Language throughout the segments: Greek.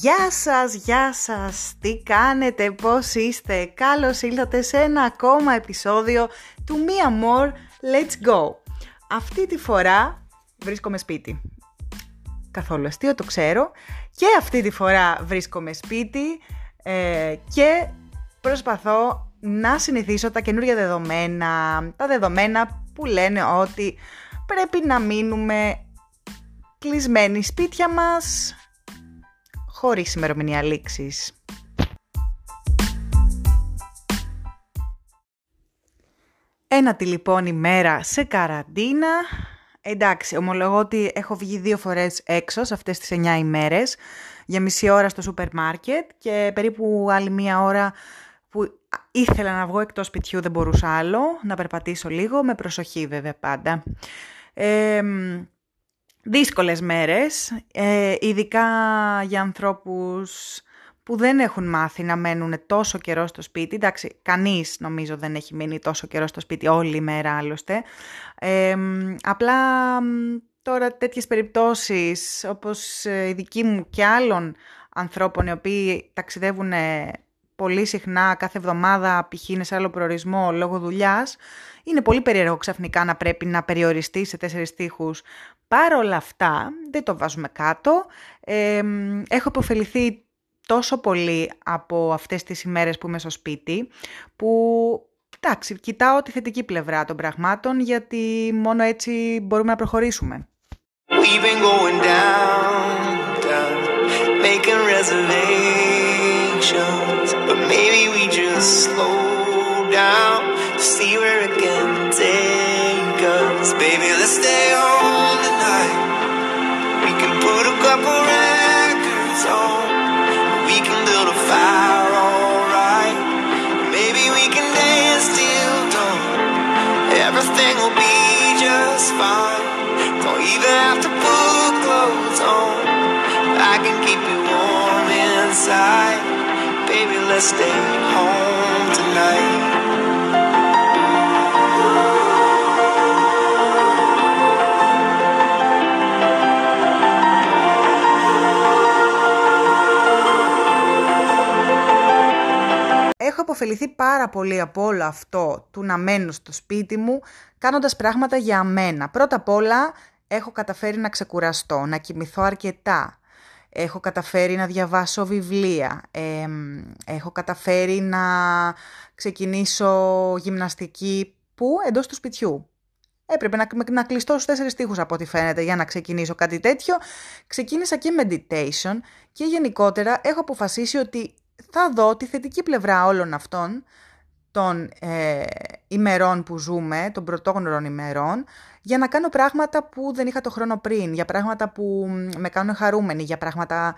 Γεια σας, γεια σας, τι κάνετε, πώς είστε, καλώς ήλθατε σε ένα ακόμα επεισόδιο του Μία More Let's Go. Αυτή τη φορά βρίσκομαι σπίτι. Καθόλου αστείο, το ξέρω. Και αυτή τη φορά βρίσκομαι σπίτι ε, και προσπαθώ να συνηθίσω τα καινούργια δεδομένα, τα δεδομένα που λένε ότι πρέπει να μείνουμε κλεισμένοι σπίτια μας χωρίς ημερομηνία λήξης. Ένατη λοιπόν ημέρα σε καραντίνα. Εντάξει, ομολογώ ότι έχω βγει δύο φορές έξω σε αυτές τις 9 ημέρες για μισή ώρα στο σούπερ μάρκετ και περίπου άλλη μία ώρα που ήθελα να βγω εκτός σπιτιού δεν μπορούσα άλλο, να περπατήσω λίγο, με προσοχή βέβαια πάντα. Ε, δύσκολες μέρες, ε, ειδικά για ανθρώπους που δεν έχουν μάθει να μένουν τόσο καιρό στο σπίτι. Εντάξει, κανείς νομίζω δεν έχει μείνει τόσο καιρό στο σπίτι όλη η μέρα άλλωστε. Ε, απλά τώρα τέτοιες περιπτώσεις όπως ε, η δική μου και άλλων ανθρώπων οι οποίοι ταξιδεύουν πολύ συχνά κάθε εβδομάδα π.χ. σε άλλο προορισμό λόγω δουλειάς. Είναι πολύ περίεργο ξαφνικά να πρέπει να περιοριστεί σε τέσσερις τείχους. Παρ' όλα αυτά, δεν το βάζουμε κάτω. Ε, έχω υποφεληθεί τόσο πολύ από αυτές τις ημέρες που είμαι στο σπίτι, που εντάξει, κοιτάω τη θετική πλευρά των πραγμάτων, γιατί μόνο έτσι μπορούμε να προχωρήσουμε. But maybe we just slow down to see where it can take us. Baby, let's stay home tonight. We can put a couple Baby, let's stay home tonight. Έχω αποφεληθεί πάρα πολύ από όλο αυτό του να μένω στο σπίτι μου κάνοντας πράγματα για μένα. Πρώτα απ' όλα έχω καταφέρει να ξεκουραστώ, να κοιμηθώ αρκετά, έχω καταφέρει να διαβάσω βιβλία, έχω καταφέρει να ξεκινήσω γυμναστική που εντός του σπιτιού. Έπρεπε να, να κλειστώ στους τέσσερις τείχους από ό,τι φαίνεται για να ξεκινήσω κάτι τέτοιο. Ξεκίνησα και meditation και γενικότερα έχω αποφασίσει ότι θα δω τη θετική πλευρά όλων αυτών των ε, ημερών που ζούμε, των πρωτόγνωρων ημερών, για να κάνω πράγματα που δεν είχα το χρόνο πριν, για πράγματα που με κάνουν χαρούμενη, για πράγματα,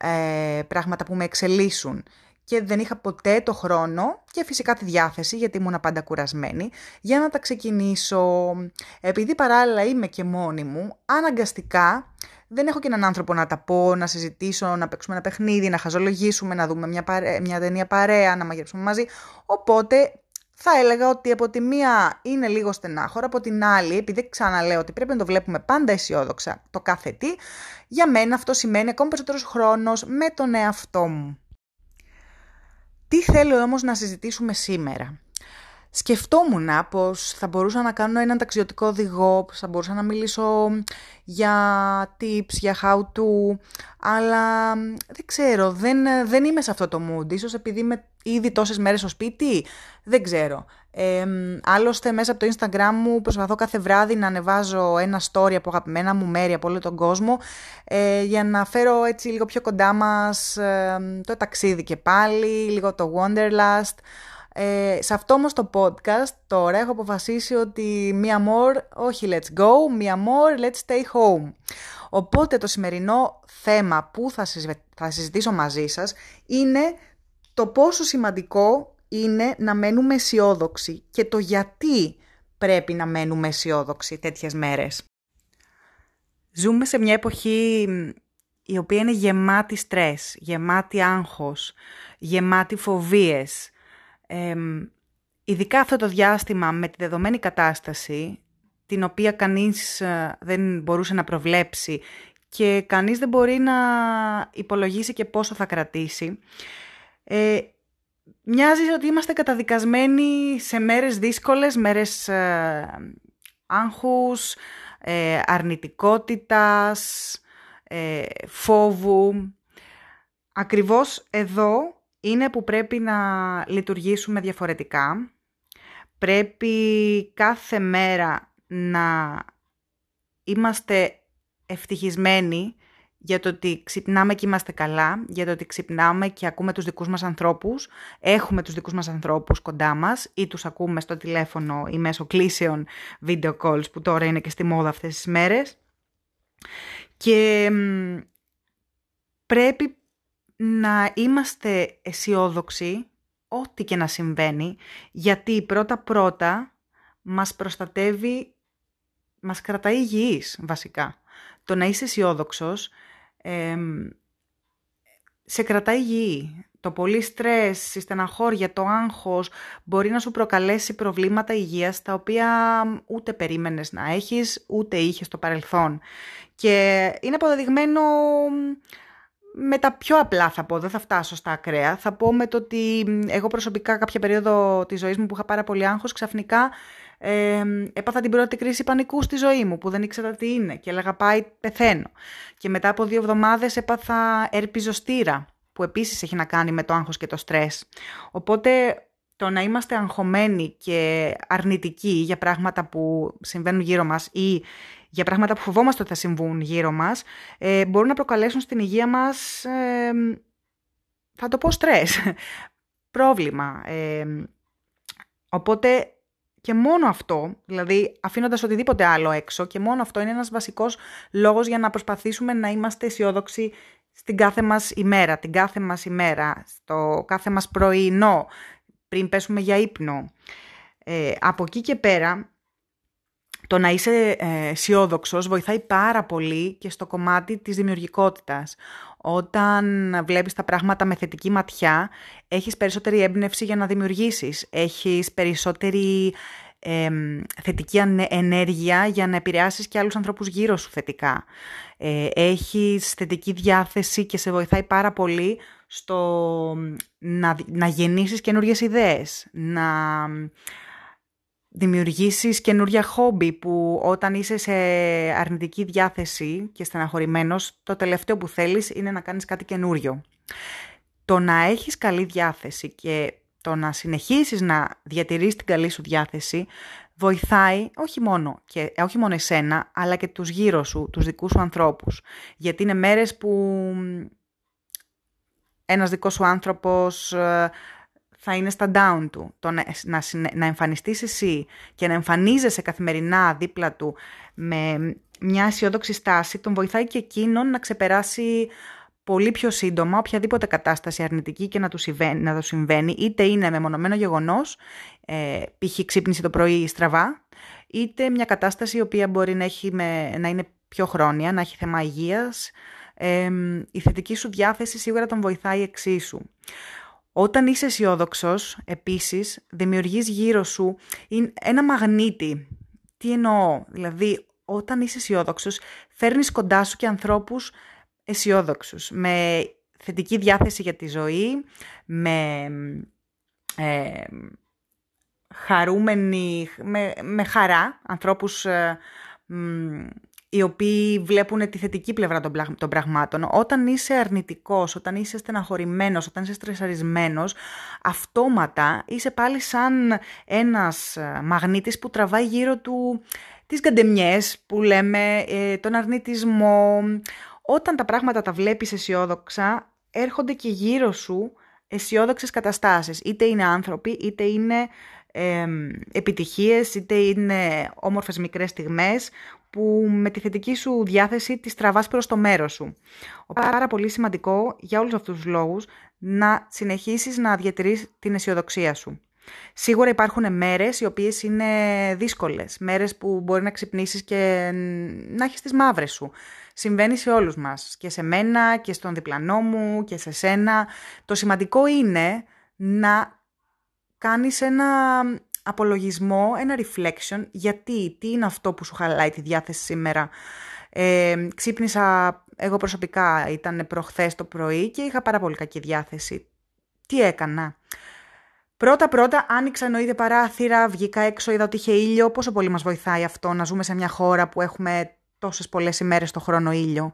ε, πράγματα που με εξελίσσουν. Και δεν είχα ποτέ το χρόνο και φυσικά τη διάθεση, γιατί ήμουν πάντα κουρασμένη, για να τα ξεκινήσω. Επειδή παράλληλα είμαι και μόνη μου, αναγκαστικά δεν έχω και έναν άνθρωπο να τα πω, να συζητήσω, να παίξουμε ένα παιχνίδι, να χαζολογήσουμε, να δούμε μια, παρέ, μια ταινία παρέα, να μαγειρέψουμε μαζί. Οπότε θα έλεγα ότι από τη μία είναι λίγο στενάχωρα, από την άλλη, επειδή ξαναλέω ότι πρέπει να το βλέπουμε πάντα αισιόδοξα το κάθε τι, για μένα αυτό σημαίνει ακόμη περισσότερος χρόνος με τον εαυτό μου. Τι θέλω όμως να συζητήσουμε σήμερα; Σκεφτόμουν πως θα μπορούσα να κάνω έναν ταξιδιωτικό οδηγό, θα μπορούσα να μιλήσω για tips, για how to, αλλά δεν ξέρω, δεν, δεν είμαι σε αυτό το mood. Ίσως επειδή είμαι ήδη τόσες μέρες στο σπίτι, δεν ξέρω. Ε, άλλωστε μέσα από το Instagram μου προσπαθώ κάθε βράδυ να ανεβάζω ένα story από αγαπημένα μου μέρη από όλο τον κόσμο ε, για να φέρω έτσι λίγο πιο κοντά μας ε, το ταξίδι και πάλι, λίγο το Wanderlust. Ε, σε αυτό όμως το podcast τώρα έχω αποφασίσει ότι μία more, όχι let's go, μία more, let's stay home. Οπότε το σημερινό θέμα που θα, θα συζητήσω μαζί σας είναι το πόσο σημαντικό είναι να μένουμε αισιόδοξοι και το γιατί πρέπει να μένουμε αισιόδοξοι τέτοιες μέρες. Ζούμε σε μια εποχή η οποία είναι γεμάτη στρες, γεμάτη άγχος, γεμάτη φοβίες, ε, ειδικά αυτό το διάστημα με τη δεδομένη κατάσταση, την οποία κανείς ε, δεν μπορούσε να προβλέψει και κανείς δεν μπορεί να υπολογίσει και πόσο θα κρατήσει. Ε, μοιάζει ότι είμαστε καταδικασμένοι σε μέρες δύσκολες, μέρες ε, άγχους, ε, αρνητικότητας, ε, φόβου. Ακριβώς εδώ είναι που πρέπει να λειτουργήσουμε διαφορετικά. Πρέπει κάθε μέρα να είμαστε ευτυχισμένοι για το ότι ξυπνάμε και είμαστε καλά, για το ότι ξυπνάμε και ακούμε τους δικούς μας ανθρώπους, έχουμε τους δικούς μας ανθρώπους κοντά μας ή τους ακούμε στο τηλέφωνο ή μέσω κλήσεων video calls που τώρα είναι και στη μόδα αυτές τις μέρες. Και πρέπει να είμαστε αισιόδοξοι ό,τι και να συμβαίνει, γιατί πρώτα-πρώτα μας προστατεύει, μας κρατάει υγιείς βασικά. Το να είσαι αισιόδοξος σε κρατάει υγιή. Το πολύ στρες, η στεναχώρια, το άγχος μπορεί να σου προκαλέσει προβλήματα υγείας τα οποία ούτε περίμενες να έχεις, ούτε είχες στο παρελθόν. Και είναι αποδεδειγμένο με τα πιο απλά θα πω, δεν θα φτάσω στα ακραία. Θα πω με το ότι εγώ προσωπικά κάποια περίοδο της ζωής μου που είχα πάρα πολύ άγχος, ξαφνικά ε, έπαθα την πρώτη κρίση πανικού στη ζωή μου που δεν ήξερα τι είναι και έλεγα πάει πεθαίνω. Και μετά από δύο εβδομάδες έπαθα ερπιζοστήρα που επίσης έχει να κάνει με το άγχος και το στρες. Οπότε το να είμαστε αγχωμένοι και αρνητικοί για πράγματα που συμβαίνουν γύρω μας ή για πράγματα που φοβόμαστε ότι θα συμβούν γύρω μας, ε, μπορούν να προκαλέσουν στην υγεία μας, ε, θα το πω στρες, πρόβλημα. Ε, οπότε και μόνο αυτό, δηλαδή αφήνοντας οτιδήποτε άλλο έξω, και μόνο αυτό είναι ένας βασικός λόγος για να προσπαθήσουμε να είμαστε αισιόδοξοι στην κάθε μας ημέρα, την κάθε μας ημέρα, στο κάθε μας πρωινό, πριν πέσουμε για ύπνο. Ε, από εκεί και πέρα, το να είσαι ε, αισιόδοξος βοηθάει πάρα πολύ και στο κομμάτι της δημιουργικότητας. Όταν βλέπεις τα πράγματα με θετική ματιά, έχεις περισσότερη έμπνευση για να δημιουργήσεις. Έχεις περισσότερη θετική ενέργεια για να επηρεάσεις και άλλους ανθρώπους γύρω σου θετικά. Ε, έχεις θετική διάθεση και σε βοηθάει πάρα πολύ στο να, να γεννήσεις καινούργιες ιδέες, να δημιουργήσεις καινούρια χόμπι που όταν είσαι σε αρνητική διάθεση και στεναχωρημένος, το τελευταίο που θέλεις είναι να κάνεις κάτι καινούριο. Το να έχεις καλή διάθεση και το να συνεχίσεις να διατηρείς την καλή σου διάθεση βοηθάει όχι μόνο, και, όχι μόνο εσένα, αλλά και τους γύρω σου, τους δικούς σου ανθρώπους. Γιατί είναι μέρες που ένας δικός σου άνθρωπος ε, θα είναι στα down του. Το να, να, να εμφανιστείς εσύ και να εμφανίζεσαι καθημερινά δίπλα του με μια αισιόδοξη στάση, τον βοηθάει και εκείνον να ξεπεράσει πολύ πιο σύντομα οποιαδήποτε κατάσταση αρνητική και να του συμβαίνει, να το συμβαίνει είτε είναι μεμονωμένο γεγονός, ε, π.χ. ξύπνηση το πρωί στραβά, είτε μια κατάσταση η οποία μπορεί να, έχει με, να είναι πιο χρόνια, να έχει θέμα υγείας, ε, η θετική σου διάθεση σίγουρα τον βοηθάει εξίσου. Όταν είσαι αισιόδοξος, επίσης, δημιουργείς γύρω σου ένα μαγνήτη. Τι εννοώ, δηλαδή όταν είσαι αισιόδοξος, φέρνεις κοντά σου και ανθρώπους αισιόδοξους, με θετική διάθεση για τη ζωή, με ε, χαρούμενοι, με, με χαρά, ανθρώπους ε, οι οποίοι βλέπουν τη θετική πλευρά των πραγμάτων. Όταν είσαι αρνητικός, όταν είσαι στεναχωρημένος, όταν είσαι στρεσαρισμένος, αυτόματα είσαι πάλι σαν ένας ε, μαγνήτης που τραβάει γύρω του τις καντεμιές που λέμε, ε, τον αρνητισμό. Όταν τα πράγματα τα βλέπεις αισιόδοξα, έρχονται και γύρω σου αισιόδοξες καταστάσεις. Είτε είναι άνθρωποι, είτε είναι ε, επιτυχίες, είτε είναι όμορφες μικρές στιγμές που με τη θετική σου διάθεση τις τραβάς προς το μέρος σου. Πάρα πολύ σημαντικό για όλους αυτούς τους λόγους να συνεχίσεις να διατηρείς την αισιοδοξία σου. Σίγουρα υπάρχουν μέρες οι οποίες είναι δύσκολες, μέρες που μπορεί να ξυπνήσεις και να έχεις τις μαύρες σου. Συμβαίνει σε όλους μας, και σε μένα και στον διπλανό μου και σε σένα. Το σημαντικό είναι να κάνεις ένα απολογισμό, ένα reflection, γιατί, τι είναι αυτό που σου χαλάει τη διάθεση σήμερα. Ε, ξύπνησα εγώ προσωπικά, ήταν προχθές το πρωί και είχα πάρα πολύ κακή διάθεση. Τι έκανα; Πρώτα πρώτα άνοιξα εννοείται παράθυρα, βγήκα έξω, είδα ότι είχε ήλιο. Πόσο πολύ μας βοηθάει αυτό να ζούμε σε μια χώρα που έχουμε τόσες πολλές ημέρες το χρόνο ήλιο.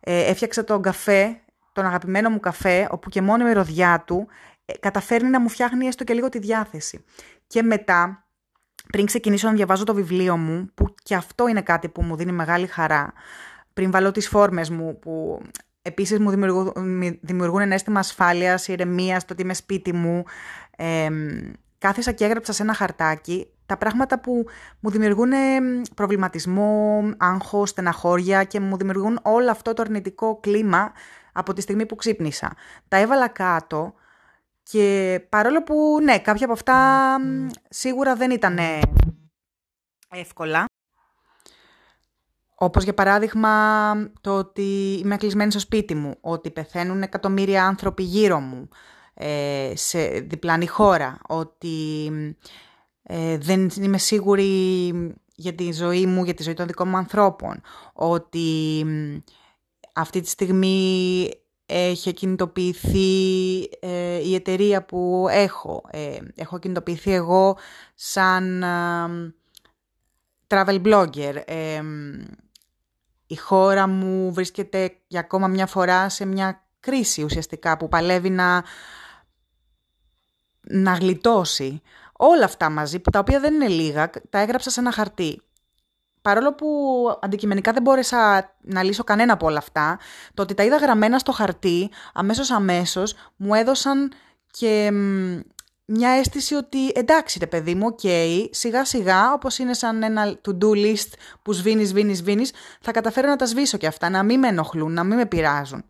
Ε, έφτιαξα τον καφέ, τον αγαπημένο μου καφέ, όπου και μόνο η μυρωδιά του ε, καταφέρνει να μου φτιάχνει έστω και λίγο τη διάθεση. Και μετά, πριν ξεκινήσω να διαβάζω το βιβλίο μου, που και αυτό είναι κάτι που μου δίνει μεγάλη χαρά, πριν βάλω τις φόρμες μου που επίσης μου δημιουργούν, δημιουργούν ένα αίσθημα ασφάλειας, ηρεμίας, το ότι είμαι σπίτι μου. Ε, κάθισα και έγραψα σε ένα χαρτάκι τα πράγματα που μου δημιουργούν προβληματισμό, άγχος, στεναχώρια και μου δημιουργούν όλο αυτό το αρνητικό κλίμα από τη στιγμή που ξύπνησα. Τα έβαλα κάτω και παρόλο που ναι, κάποια από αυτά σίγουρα δεν ήταν εύκολα. Όπως για παράδειγμα το ότι είμαι κλεισμένη στο σπίτι μου, ότι πεθαίνουν εκατομμύρια άνθρωποι γύρω μου, ε, σε διπλάνη χώρα, ότι ε, δεν είμαι σίγουρη για τη ζωή μου, για τη ζωή των δικών μου ανθρώπων, ότι αυτή τη στιγμή έχει κινητοποιηθεί ε, η εταιρεία που έχω. Ε, έχω κινητοποιηθεί εγώ σαν travel blogger. η χώρα μου βρίσκεται για ακόμα μια φορά σε μια κρίση ουσιαστικά που παλεύει να, να γλιτώσει. Όλα αυτά μαζί, τα οποία δεν είναι λίγα, τα έγραψα σε ένα χαρτί. Παρόλο που αντικειμενικά δεν μπόρεσα να λύσω κανένα από όλα αυτά, το ότι τα είδα γραμμένα στο χαρτί, αμέσως αμέσως, μου έδωσαν και μια αίσθηση ότι εντάξει ρε παιδί μου, οκ, σιγά σιγά, όπως είναι σαν ένα to-do list που σβήνεις, σβήνεις, σβήνεις, θα καταφέρω να τα σβήσω και αυτά, να μην με ενοχλούν, να μην με πειράζουν.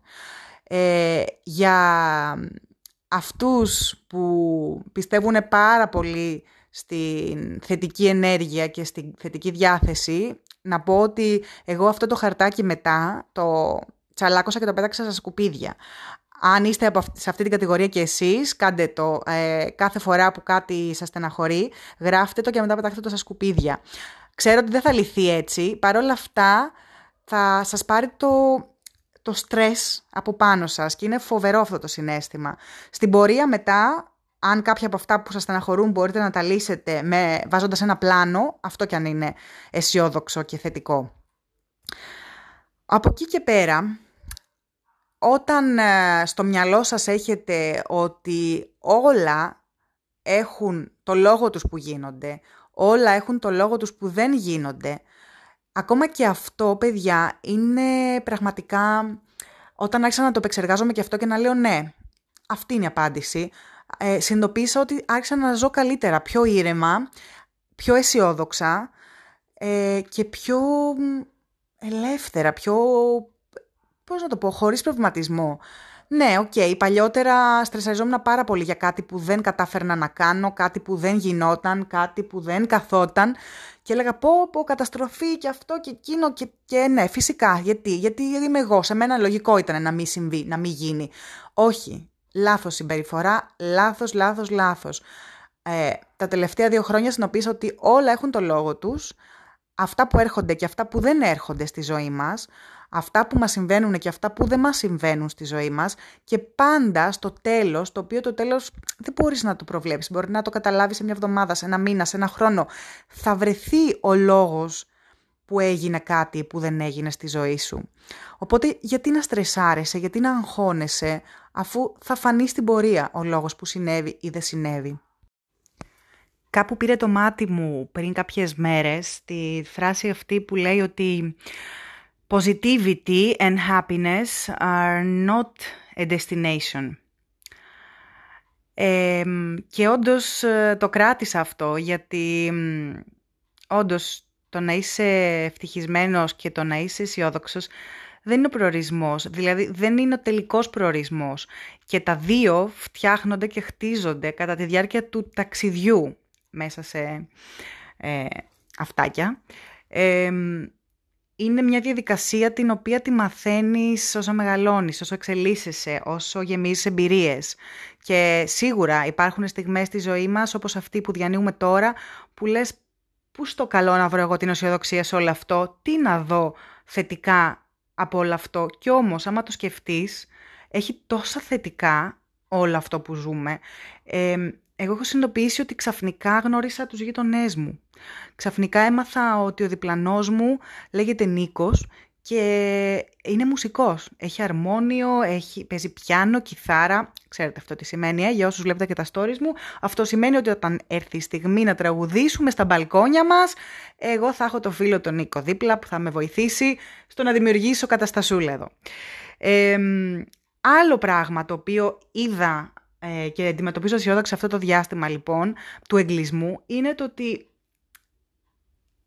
Ε, για αυτούς που πιστεύουν πάρα πολύ στην θετική ενέργεια και στη θετική διάθεση, να πω ότι εγώ αυτό το χαρτάκι μετά το τσαλάκωσα και το πέταξα στα σκουπίδια. Αν είστε από σε αυτή την κατηγορία και εσείς, κάντε το ε, κάθε φορά που κάτι σας στεναχωρεί, γράφτε το και μετά πετάξτε το στα σκουπίδια. Ξέρω ότι δεν θα λυθεί έτσι, παρόλα αυτά θα σας πάρει το το στρες από πάνω σας και είναι φοβερό αυτό το συνέστημα. Στην πορεία μετά, αν κάποια από αυτά που σας στεναχωρούν μπορείτε να τα λύσετε με, βάζοντας ένα πλάνο, αυτό κι αν είναι αισιόδοξο και θετικό. Από εκεί και πέρα, όταν ε, στο μυαλό σας έχετε ότι όλα έχουν το λόγο τους που γίνονται, όλα έχουν το λόγο τους που δεν γίνονται, Ακόμα και αυτό, παιδιά, είναι πραγματικά... Όταν άρχισα να το επεξεργάζομαι και αυτό και να λέω ναι, αυτή είναι η απάντηση, ε, συνειδητοποίησα ότι άρχισα να ζω καλύτερα, πιο ήρεμα, πιο αισιόδοξα ε, και πιο ελεύθερα, πιο, πώς να το πω, χωρίς προβληματισμό. Ναι, ok, okay, παλιότερα στρεσαριζόμουν πάρα πολύ για κάτι που δεν κατάφερνα να κάνω, κάτι που δεν γινόταν, κάτι που δεν καθόταν και έλεγα πω, πω, καταστροφή και αυτό και εκείνο και, και ναι, φυσικά, γιατί, γιατί, γιατί είμαι εγώ, σε μένα λογικό ήταν να μην συμβεί, να μην γίνει. Όχι, λάθος συμπεριφορά, λάθος, λάθος, λάθος. Ε, τα τελευταία δύο χρόνια συνοποίησα ότι όλα έχουν το λόγο τους, αυτά που έρχονται και αυτά που δεν έρχονται στη ζωή μας, αυτά που μας συμβαίνουν και αυτά που δεν μας συμβαίνουν στη ζωή μας και πάντα στο τέλος, το οποίο το τέλος δεν μπορείς να το προβλέψεις, μπορεί να το καταλάβεις σε μια εβδομάδα, σε ένα μήνα, σε ένα χρόνο, θα βρεθεί ο λόγος που έγινε κάτι που δεν έγινε στη ζωή σου. Οπότε γιατί να στρεσάρεσαι, γιατί να αγχώνεσαι, αφού θα φανεί στην πορεία ο λόγος που συνέβη ή δεν συνέβη. Κάπου πήρε το μάτι μου πριν κάποιες μέρες τη φράση αυτή που λέει ότι Positivity and happiness are not a destination. και όντως ε, το κράτησα αυτό, γιατί όντως το να είσαι ευτυχισμένος και το να είσαι αισιόδοξος δεν είναι ο προορισμός, δηλαδή δεν είναι ο τελικός προορισμός. Και τα δύο φτιάχνονται και χτίζονται κατά τη διάρκεια του ταξιδιού μέσα σε ε, αυτάκια είναι μια διαδικασία την οποία τη μαθαίνεις όσο μεγαλώνεις, όσο εξελίσσεσαι, όσο γεμίζεις εμπειρίες. Και σίγουρα υπάρχουν στιγμές στη ζωή μας, όπως αυτή που διανύουμε τώρα, που λες πού στο καλό να βρω εγώ την αισιοδοξία σε όλο αυτό, τι να δω θετικά από όλο αυτό; Κι όμως, άμα το σκεφτείς, έχει τόσα θετικά όλο αυτό που ζούμε. εγώ έχω συνειδητοποιήσει ότι ξαφνικά γνώρισα τους γείτονέ μου. Ξαφνικά έμαθα ότι ο διπλανός μου λέγεται Νίκος και είναι μουσικός. Έχει αρμόνιο, έχει, παίζει πιάνο, κιθάρα. Ξέρετε αυτό τι σημαίνει, ε; για όσους βλέπετε και τα stories μου. Αυτό σημαίνει ότι όταν έρθει η στιγμή να τραγουδήσουμε στα μπαλκόνια μας, εγώ θα έχω το φίλο τον Νίκο δίπλα που θα με βοηθήσει στο να δημιουργήσω καταστασούλα εδώ. άλλο πράγμα το οποίο είδα ε, και αντιμετωπίζω αισιόδοξα αυτό το διάστημα λοιπόν του εγκλισμού είναι το ότι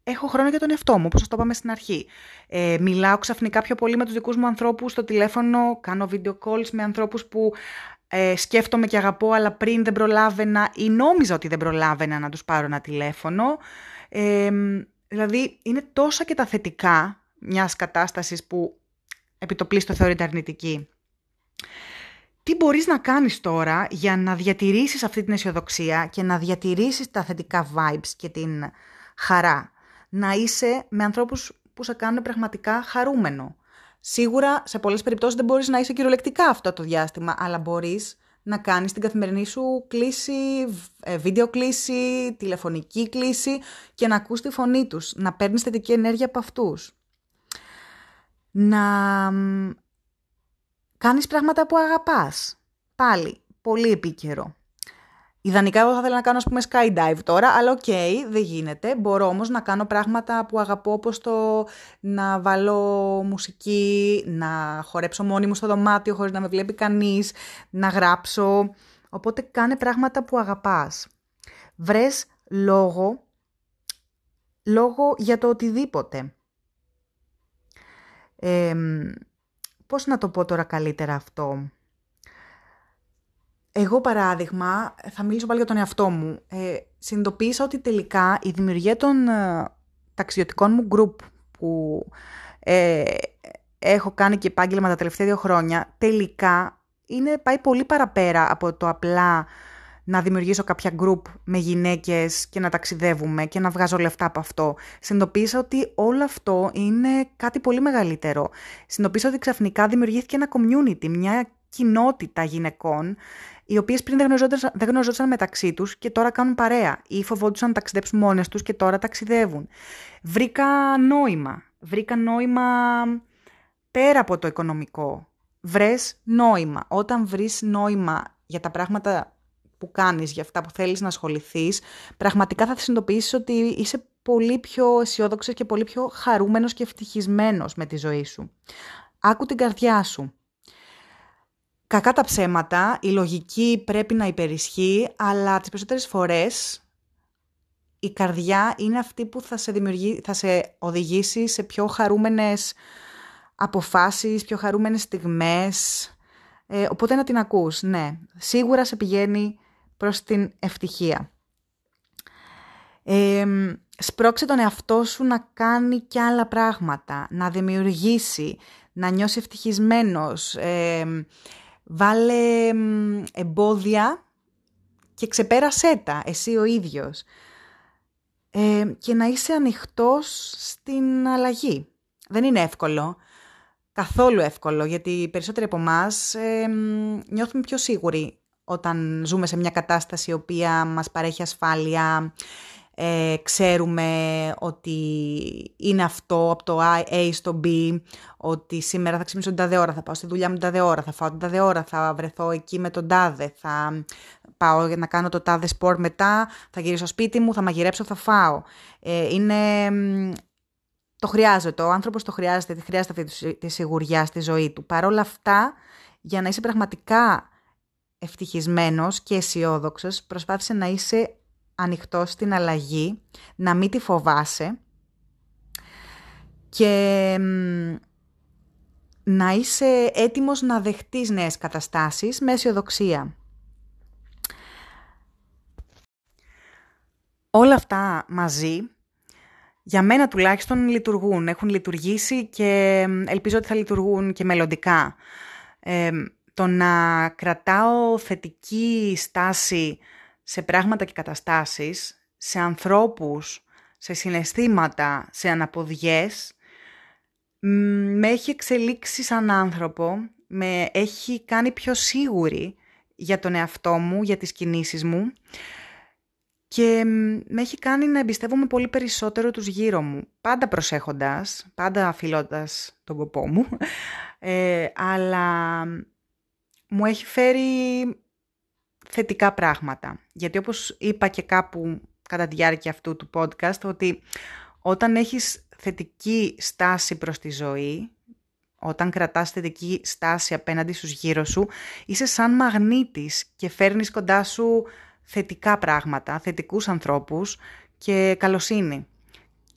έχω χρόνο για τον εαυτό μου, όπως σας το είπαμε στην αρχή. Ε, μιλάω ξαφνικά πιο πολύ με τους δικούς μου ανθρώπους στο τηλέφωνο, κάνω video calls με ανθρώπους που ε, σκέφτομαι και αγαπώ, αλλά πριν δεν προλάβαινα ή νόμιζα ότι δεν προλάβαινα να τους πάρω ένα τηλέφωνο. Ε, δηλαδή, είναι τόσα και τα θετικά μιας κατάστασης που επί το πλήστο θεωρείται αρνητική. Τι μπορείς να κάνεις τώρα για να διατηρήσεις αυτή την αισιοδοξία και να διατηρήσεις τα θετικά vibes και την χαρά; Να είσαι με ανθρώπους που σε κάνουν πραγματικά χαρούμενο. Σίγουρα σε πολλές περιπτώσεις δεν μπορείς να είσαι κυριολεκτικά αυτό το διάστημα, αλλά μπορείς να κάνεις την καθημερινή σου κλίση, ε, βίντεο κλίση, τηλεφωνική κλίση και να ακούς τη φωνή τους, να παίρνεις θετική ενέργεια από αυτούς. Να κάνεις πράγματα που αγαπάς. Πάλι, πολύ επίκαιρο. Ιδανικά εγώ θα ήθελα να κάνω ας πούμε skydive τώρα, αλλά OK, okay, δεν γίνεται. Μπορώ όμως να κάνω πράγματα που αγαπώ όπως το να βάλω μουσική, να χορέψω μόνη μου στο δωμάτιο χωρίς να με βλέπει κανείς, να γράψω. Οπότε κάνε πράγματα που αγαπάς. Βρες λόγο, λόγο για το οτιδήποτε. Ε, πώς να το πω τώρα καλύτερα αυτό; Εγώ παράδειγμα, θα μιλήσω πάλι για τον εαυτό μου, ε, συνειδητοποίησα ότι τελικά η δημιουργία των ε, ταξιδιωτικών μου group που ε, έχω κάνει και επάγγελμα τα τελευταία δύο χρόνια, τελικά είναι, πάει πολύ παραπέρα από το απλά να δημιουργήσω κάποια group με γυναίκες και να ταξιδεύουμε και να βγάζω λεφτά από αυτό. Συνειδητοποίησα ότι όλο αυτό είναι κάτι πολύ μεγαλύτερο. Συνειδητοποίησα ότι ξαφνικά δημιουργήθηκε ένα community, μια κοινότητα γυναικών οι οποίες πριν δεν γνωριζόταν, δεν γνωριζόταν μεταξύ τους και τώρα κάνουν παρέα ή φοβόντουσαν να ταξιδέψουν μόνες τους και τώρα ταξιδεύουν. Βρήκα νόημα. Βρήκα νόημα πέρα από το οικονομικό. Βρες νόημα. Όταν βρεις νόημα για τα πράγματα που κάνεις, για αυτά που θέλεις να ασχοληθείς, πραγματικά θα συνειδητοποιήσεις ότι είσαι πολύ πιο αισιόδοξος και πολύ πιο χαρούμενος και ευτυχισμένος με τη ζωή σου. Άκου την καρδιά σου. Κακά τα ψέματα, η λογική πρέπει να υπερισχύει, αλλά τις περισσότερες φορές η καρδιά είναι αυτή που θα σε, δημιουργεί, θα σε οδηγήσει σε πιο χαρούμενες αποφάσεις, πιο χαρούμενες στιγμές. Ε, οπότε να την ακούς, ναι. Σίγουρα σε πηγαίνει προς την ευτυχία. Ε, σπρώξε τον εαυτό σου να κάνει και άλλα πράγματα, να δημιουργήσει, να νιώσει ευτυχισμένος, ε, Βάλε εμπόδια και ξεπέρασέ τα εσύ ο ίδιος. Ε, και να είσαι ανοιχτός στην αλλαγή. Δεν είναι εύκολο. Καθόλου εύκολο, γιατί οι περισσότεροι από εμάς ε, νιώθουμε πιο σίγουροι όταν ζούμε σε μια κατάσταση η οποία μας παρέχει ασφάλεια, ε, ξέρουμε ότι είναι αυτό από το A στο B, ότι σήμερα θα ξυπνήσω την τάδε ώρα, θα πάω στη δουλειά μου την τάδε ώρα, θα φάω την τάδε ώρα, θα βρεθώ εκεί με τον τάδε, θα πάω για να κάνω το τάδε σπορ μετά, θα γυρίσω στο σπίτι μου, θα μαγειρέψω, θα φάω. Ε, είναι... Το χρειάζεται, ο άνθρωπος το χρειάζεται, χρειάζεται αυτή τη σιγουριά στη ζωή του. Παρ' όλα αυτά, για να είσαι πραγματικά ευτυχισμένος και αισιόδοξος, προσπάθησε να είσαι ανοιχτό στην αλλαγή, να μην τη φοβάσαι και να είσαι έτοιμος να δεχτείς νέες καταστάσεις με αισιοδοξία. Όλα αυτά μαζί, για μένα τουλάχιστον λειτουργούν, έχουν λειτουργήσει και ελπίζω ότι θα λειτουργούν και μελλοντικά. Ε, το να κρατάω θετική στάση σε πράγματα και καταστάσεις, σε ανθρώπους, σε συναισθήματα, σε αναποδιές, με έχει εξελίξει σαν άνθρωπο, με έχει κάνει πιο σίγουρη για τον εαυτό μου, για τις κινήσεις μου και με έχει κάνει να εμπιστεύομαι πολύ περισσότερο τους γύρω μου. Πάντα προσέχοντας, πάντα αφιλώντας τον κοπό μου, ε, αλλά μου έχει φέρει θετικά πράγματα. Γιατί όπως είπα και κάπου κατά τη διάρκεια αυτού του podcast, ότι όταν έχεις θετική στάση προς τη ζωή, όταν κρατάς θετική στάση απέναντι στους γύρω σου, είσαι σαν μαγνήτης και φέρνεις κοντά σου θετικά πράγματα, θετικούς ανθρώπους και καλοσύνη.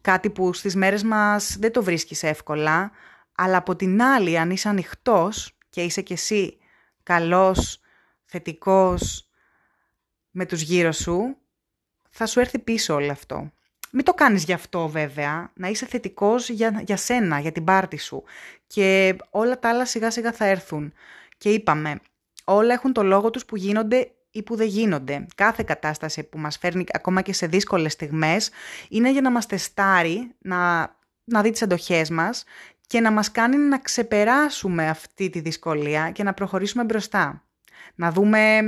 Κάτι που στις μέρες μας δεν το βρίσκεις εύκολα, αλλά από την άλλη αν είσαι ανοιχτός και είσαι κι εσύ καλός, θετικός με τους γύρω σου, θα σου έρθει πίσω όλο αυτό. Μην το κάνεις γι' αυτό βέβαια, να είσαι θετικός για, για σένα, για την πάρτη σου και όλα τα άλλα σιγά σιγά θα έρθουν. Και είπαμε, όλα έχουν το λόγο τους που γίνονται ή που δεν γίνονται. Κάθε κατάσταση που μας φέρνει ακόμα και σε δύσκολες στιγμές είναι για να μας τεστάρει, να, να δει τις εντοχές μας και να μας κάνει να ξεπεράσουμε αυτή τη δυσκολία και να προχωρήσουμε μπροστά. Να δούμε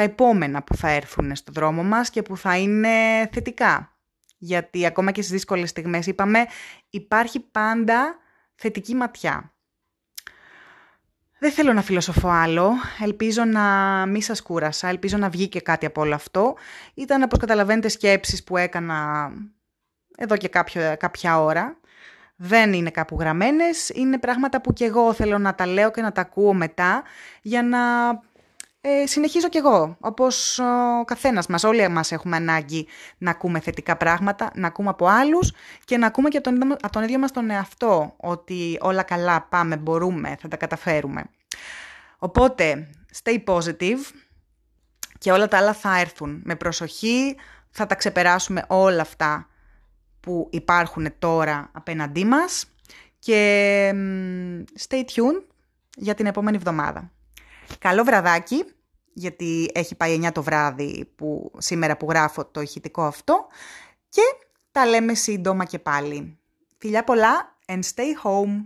τα επόμενα που θα έρθουν στο δρόμο μας και που θα είναι θετικά. Γιατί ακόμα και στις δύσκολες στιγμές είπαμε υπάρχει πάντα θετική ματιά. Δεν θέλω να φιλοσοφώ άλλο, ελπίζω να μην σας κούρασα, ελπίζω να βγει και κάτι από όλο αυτό. Ήταν όπως καταλαβαίνετε σκέψεις που έκανα εδώ και κάποιο, κάποια ώρα. Δεν είναι κάπου γραμμένες, είναι πράγματα που και εγώ θέλω να τα λέω και να τα ακούω μετά για να ε, συνεχίζω κι εγώ, όπως ο καθένας μας. Όλοι μας έχουμε ανάγκη να ακούμε θετικά πράγματα, να ακούμε από άλλους και να ακούμε και από τον, από τον ίδιο μας τον εαυτό, ότι όλα καλά πάμε, μπορούμε, θα τα καταφέρουμε. Οπότε, stay positive και όλα τα άλλα θα έρθουν. Με προσοχή θα τα ξεπεράσουμε όλα αυτά που υπάρχουν τώρα απέναντί μας και stay tuned για την επόμενη εβδομάδα. Καλό βραδάκι, γιατί έχει πάει 9 το βράδυ που, σήμερα που γράφω το ηχητικό αυτό και τα λέμε σύντομα και πάλι. Φιλιά πολλά and stay home.